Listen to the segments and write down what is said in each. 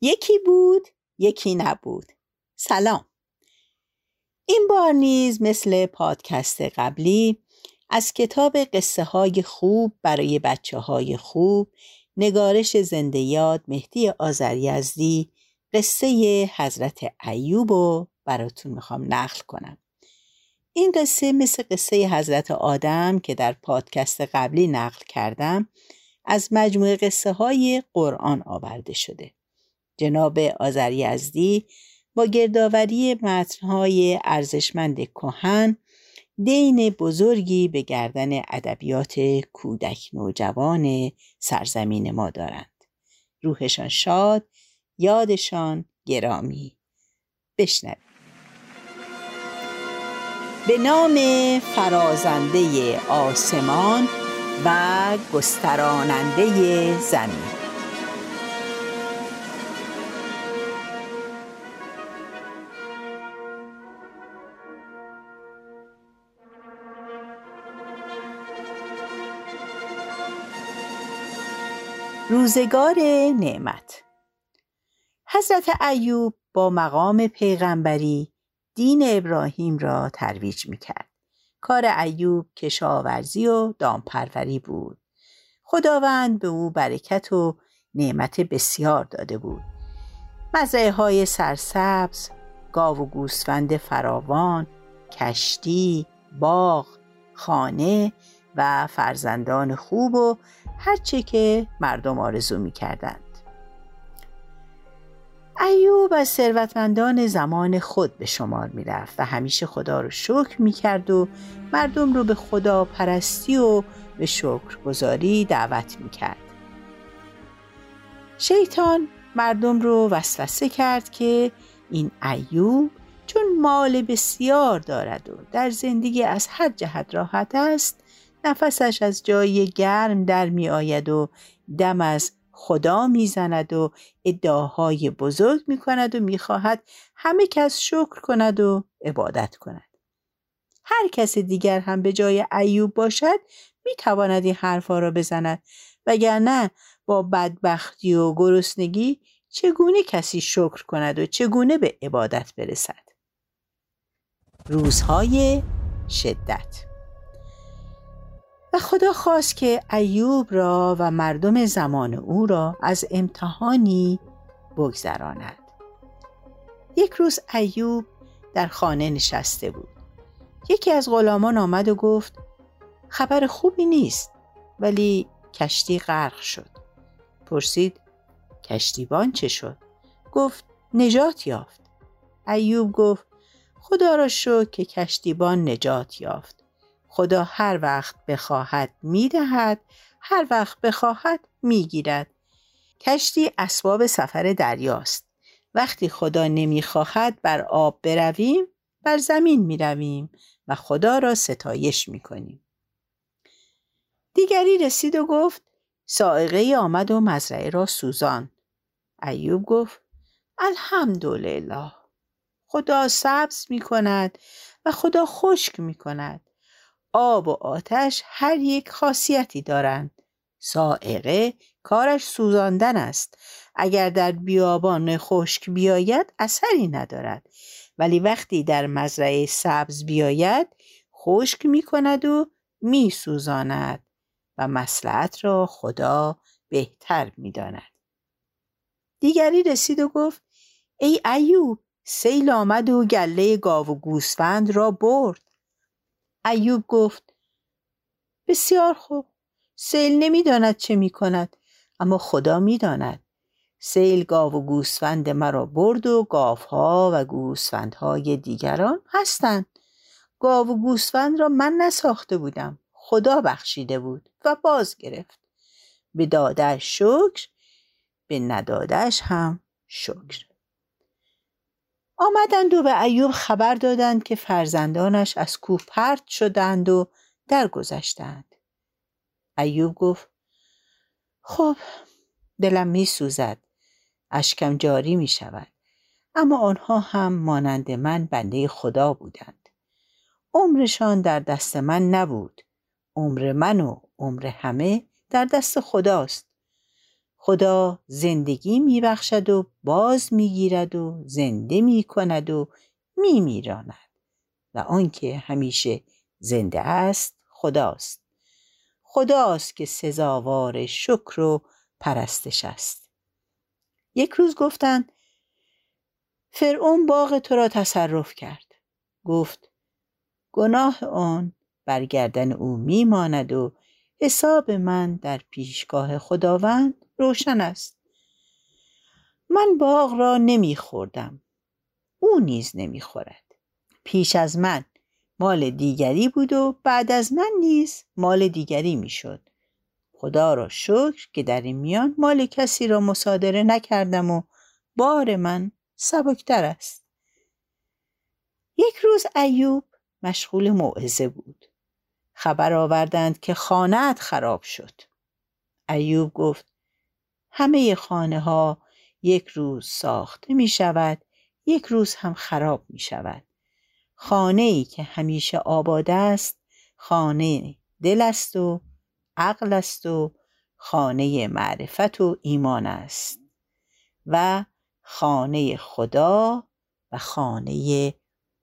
یکی بود یکی نبود. سلام. این بار نیز مثل پادکست قبلی از کتاب قصه های خوب برای بچه های خوب نگارش زنده یاد مهدی آذریزدی قصه حضرت ایوب رو براتون می‌خوام نقل کنم. این قصه مثل قصه حضرت آدم که در پادکست قبلی نقل کردم از مجموعه قصه های قرآن آورده شده. جناب آذریزدی با گردآوری متنهای ارزشمند کهن دین بزرگی به گردن ادبیات کودک نوجوان سرزمین ما دارند. روحشان شاد یادشان گرامی. بشنوید. به نام فرازنده آسمان و گستراننده زمین. روزگار نعمت حضرت ایوب با مقام پیغمبری دین ابراهیم را ترویج می‌کرد. کار ایوب کشاورزی و دامپروری بود. خداوند به او برکت و نعمت بسیار داده بود. مزرعه های سرسبز، گاو و گوسفند فراوان، کشتی، باغ، خانه و فرزندان خوب و هرچه که مردم آرزو می کردند. ایوب از ثروتمندان زمان خود به شمار می رفت و همیشه خدا رو شکر می کرد و مردم رو به خدا پرستی و به شکر گذاری دعوت می کرد. شیطان مردم رو وسوسه کرد که این ایوب چون مال بسیار دارد و در زندگی از هر جهت راحت است نفسش از جای گرم در می آید و دم از خدا می‌زند و ادعاهای بزرگ می کند و می‌خواهد همه کس شکر کند و عبادت کند. هر کس دیگر هم به جای ایوب باشد می تواند این حرفها را بزند وگرنه با بدبختی و گرسنگی چگونه کسی شکر کند و چگونه به عبادت برسد روزهای شدت و خدا خواست که ایوب را و مردم زمان او را از امتحانی بگذراند. یک روز ایوب در خانه نشسته بود. یکی از غلامان آمد و گفت خبر خوبی نیست ولی کشتی غرق شد. پرسید کشتیبان چه شد؟ گفت نجات یافت. ایوب گفت خدا را شکر که کشتیبان نجات یافت. خدا هر وقت بخواهد می‌دهد هر وقت بخواهد می‌گیرد. کشتی اسباب سفر دریاست. وقتی خدا نمی‌خواهد بر آب برویم بر زمین می‌رویم و خدا را ستایش می‌کنیم. دیگری رسید و گفت سائقه آمد و مزرعه را سوزان ایوب گفت الحمدلله. خدا سبز می کند و خدا خشک می کند آب و آتش هر یک خاصیتی دارند. سائقه کارش سوزاندن است. اگر در بیابان خشک بیاید اثری ندارد. ولی وقتی در مزرعه سبز بیاید خشک می کند و می سوزاند و مسلحت را خدا بهتر می داند. دیگری رسید و گفت ای ایوب سیل آمد و گله گاو و گوسفند را برد. ایوب گفت بسیار خوب. سیل نمی‌داند چه می کند اما خدا می‌داند. سیل گاو و گوسفند مرا برد و گاوها و گوسفندهای دیگران هستند. گاو و گوسفند را من نساخته بودم. خدا بخشیده بود و باز گرفت به دادش شکر به ندادش هم شکر. آمدند و به ایوب خبر دادند که فرزندانش از کوه پرت شدند و درگذشتند. ایوب گفت خب دلم می سوزد اشکم جاری می شود اما آنها هم مانند من بنده خدا بودند. عمرشان در دست من نبود. عمر من و عمر همه در دست خداست. خدا زندگی میبخشد و باز می‌گیرد و زنده می‌کند و میمیراند. و آنکه همیشه زنده است خداست. خداست که سزاوار شکر و پرستش است. یک روز گفتند فرعون باغ تو را تصرف کرد. گفت گناه آن برگردن او میماند و حساب من در پیشگاه خداوند روشن است. من باغ را نمیخوردم او نیز نمی‌خورد پیش از من مال دیگری بود و بعد از من نیز مال دیگری می‌شد خدا را شکر که در این میان مال کسی را مصادره نکردم و بار من سبکتر است. یک روز ایوب مشغول موعظه بود. خبر آوردند که خانهت خراب شد. ایوب گفت همه خانه ها یک روز ساخته می شود یک روز هم خراب می شود خانه ای که همیشه آباد است خانه دل است و عقل است و خانه معرفت و ایمان است. و خانه خدا و خانه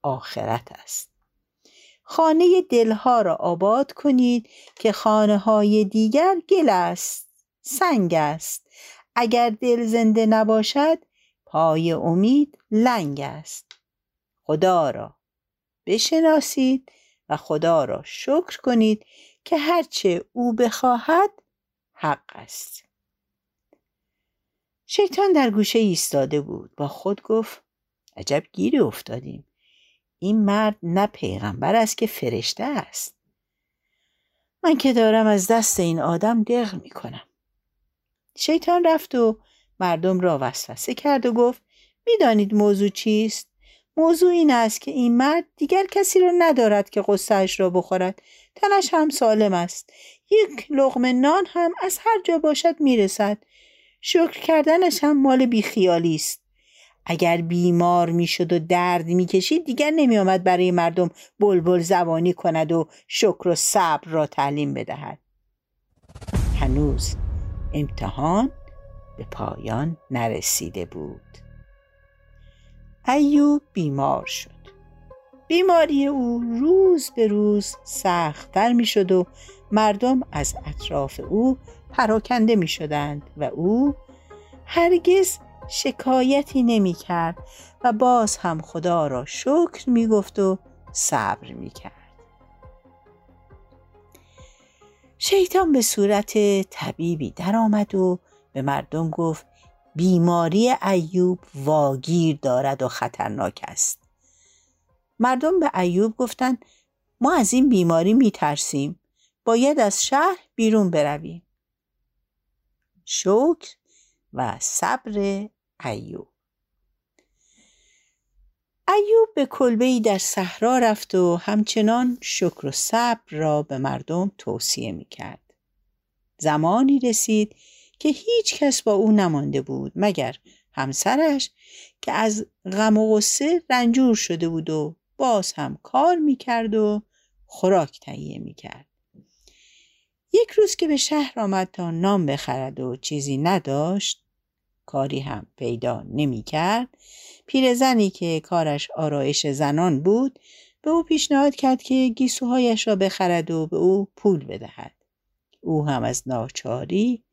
آخرت است. خانه دلها را آباد کنید که خانه های دیگر گل است. سنگ است. اگر دل زنده نباشد پای امید لنگ است. خدا را بشناسید و خدا را شکر کنید که هرچه او بخواهد حق است. شیطان در گوشه ایستاده بود. با خود گفت عجب گیری افتادیم. این مرد نه پیغمبر است که فرشته است. من که دارم از دست این آدم دق می کنم شیطان رفت و مردم را وسوسه کرد و گفت می‌دانید موضوع چیست؟ موضوع این است که این مرد دیگر کسی را ندارد که قصهش را بخورد. تنش هم سالم است. یک لغم نان هم از هر جا باشد می‌رسد. شکر کردنش هم مال بیخیالی است. اگر بیمار می‌شد و درد می‌کشید دیگر نمیآمد برای مردم بلبل زبانی کند و شکر و صبر را تعلیم بدهد. هنوز امتحان به پایان نرسیده بود ایوب بیمار شد بیماری او روز به روز سختتر می شد و مردم از اطراف او پراکنده می شدند و او هرگز شکایتی نمی کرد و باز هم خدا را شکر می گفت و صبر می کرد. شیطان به صورت طبیبی درآمد و به مردم گفت بیماری ایوب واگیر دارد و خطرناک است. مردم به ایوب گفتند ما از این بیماری می ترسیم. باید از شهر بیرون برویم. شکر و صبر ایوب ایوب به کلبه در صحرا رفت و همچنان شکر و صبر را به مردم توصیه می کرد. زمانی رسید که هیچ کس با او نمانده بود مگر همسرش که از غم و غصه رنجور شده بود و باز هم کار می کرد و خوراک تهیه می کرد. یک روز که به شهر آمد تا نام بخرد و چیزی نداشت کاری هم پیدا نمی کرد پیرزنی که کارش آرایش زنان بود به او پیشنهاد کرد که گیسوهایش را بخرد و به او پول بدهد. او هم از ناچاری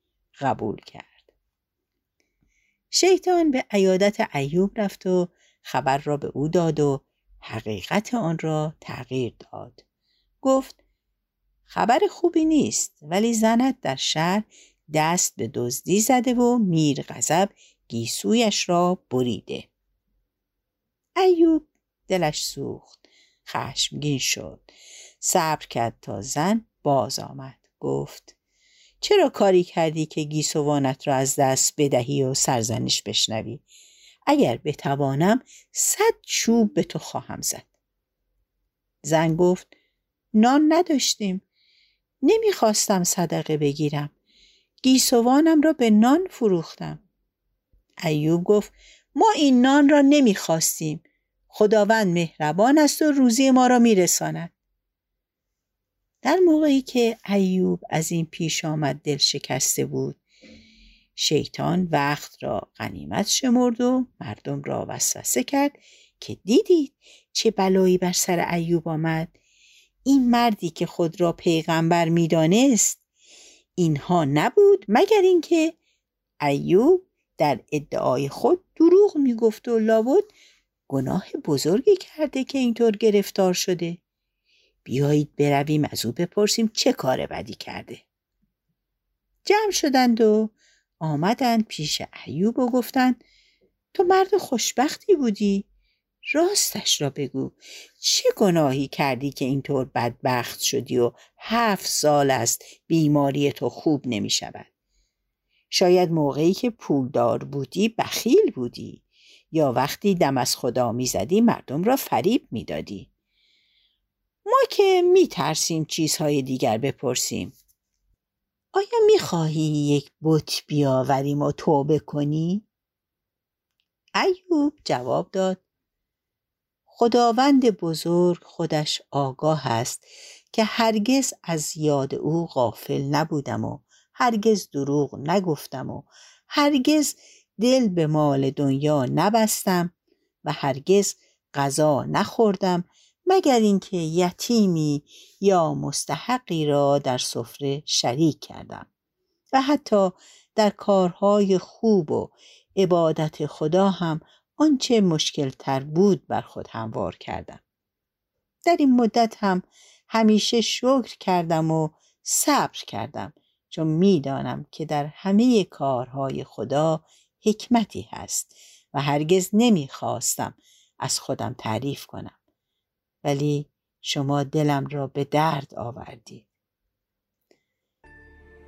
قبول کرد. شیطان به عیادت ایوب رفت و خبر را به او داد و حقیقت آن را تغییر داد. گفت خبر خوبی نیست ولی زنت در شهر دست به دزدی زده و میر غضب گیسویش را بریده. ایوب دلش سوخت خشمگین شد. صبر کرد تا زن باز آمد. گفت چرا کاری کردی که گیسوانت را از دست بدهی و سرزنش بشنوی؟ اگر بتوانم صد چوب به تو خواهم زد. زن گفت نان نداشتیم. نمی‌خواستم صدقه بگیرم. گیسوانم را به نان فروختم. ایوب گفت ما این نان را نمی‌خواستیم. خداوند مهربان است و روزی ما را میرساند. در موقعی که ایوب از این پیش آمد دل شکسته بود شیطان وقت را غنیمت شمرد و مردم را وسوسه کرد که دیدید چه بلایی بر سر ایوب آمد. این مردی که خود را پیغمبر می‌دانست اینها نبود مگر اینکه ایوب در ادعای خود دروغ می‌گفت و لابد گناه بزرگی کرده که اینطور گرفتار شده. بیایید برویم از او بپرسیم چه کار بدی کرده. جمع شدند و آمدند پیش ایوب و گفتند تو مرد خوشبختی بودی. راستش را بگو. چه گناهی کردی که اینطور بدبخت شدی و هفت سال است بیماری تو خوب نمی شود؟ شاید موقعی که پولدار بودی بخیل بودی یا وقتی دم از خدا می‌زدی مردم را فریب می‌دادی ما که میترسیم چیزهای دیگر بپرسیم. آیا می‌خواهی یک بت بیاوریم و توبه کنی؟ ایوب جواب داد. خداوند بزرگ خودش آگاه است که هرگز از یاد او غافل نبودم و هرگز دروغ نگفتم و هرگز دل به مال دنیا نبستم و هرگز غذا نخوردم مگر اینکه یتیمی یا مستحقی را در سفره شریک کردم و حتی در کارهای خوب و عبادت خدا هم آنچه مشکل تر بود بر خود هموار کردم. در این مدت هم همیشه شکر کردم و صبر کردم چون می‌دانم که در همه کارهای خدا حکمتی هست و هرگز نمی‌خواستم از خودم تعریف کنم. ولی شما دلم را به درد آوردید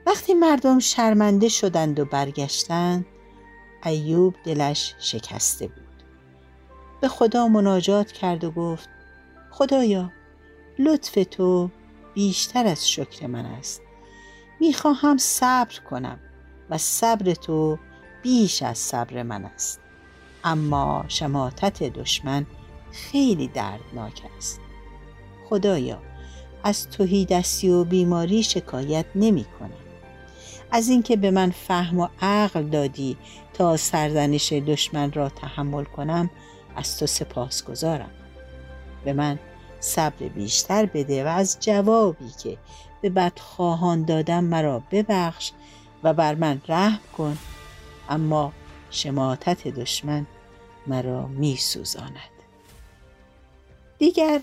وقتی مردم شرمنده شدند و برگشتند ایوب دلش شکسته بود. به خدا مناجات کرد و گفت خدایا لطف تو بیشتر از شکر من است. می‌خواهم صبر کنم و صبر تو بیش از صبر من است. اما شماتت دشمن خیلی دردناک است. خدایا از توهی دستی و بیماری شکایت نمی کنم از اینکه به من فهم و عقل دادی تا سرزنش دشمن را تحمل کنم از تو سپاس گذارم به من صبر بیشتر بده و از جوابی که به بدخواهان دادم مرا ببخش و بر من رحم کن اما شماتت دشمن مرا می سوزاند. دیگر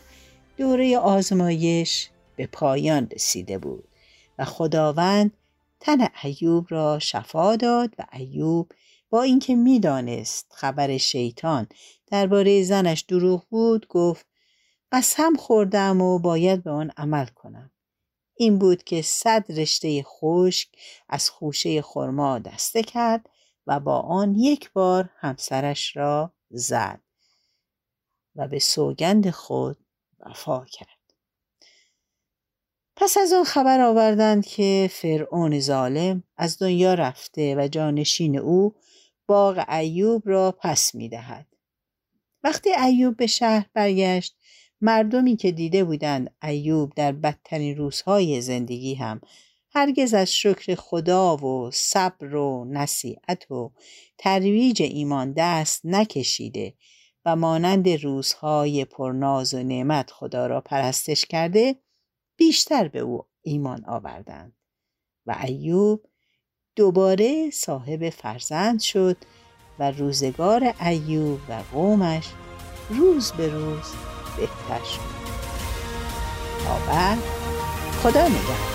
دوره آزمایش به پایان رسیده بود و خداوند تن ایوب را شفا داد و ایوب با اینکه می‌دانست خبر شیطان درباره زنش دروغ بود گفت قسم خوردم و باید به آن عمل کنم. این بود که صد رشته خشک از خوشه خرما دسته کرد و با آن یک بار همسرش را زد و به سوگند خود وفا کرد. پس از آن خبر آوردند که فرعون ظالم از دنیا رفته و جانشین او باغ ایوب را پس می دهد. وقتی ایوب به شهر برگشت مردمی که دیده بودند ایوب در بدترین روزهای زندگی هم هرگز از شکر خدا و صبر و نصیحت و ترویج ایمان دست نکشیده و مانند روزهای پرناز و نعمت خدا را پرستش کرده بیشتر به او ایمان آوردند و ایوب دوباره صاحب فرزند شد و روزگار ایوب و قومش روز به روز بهتر شد. تا بعد خدا نگهدار.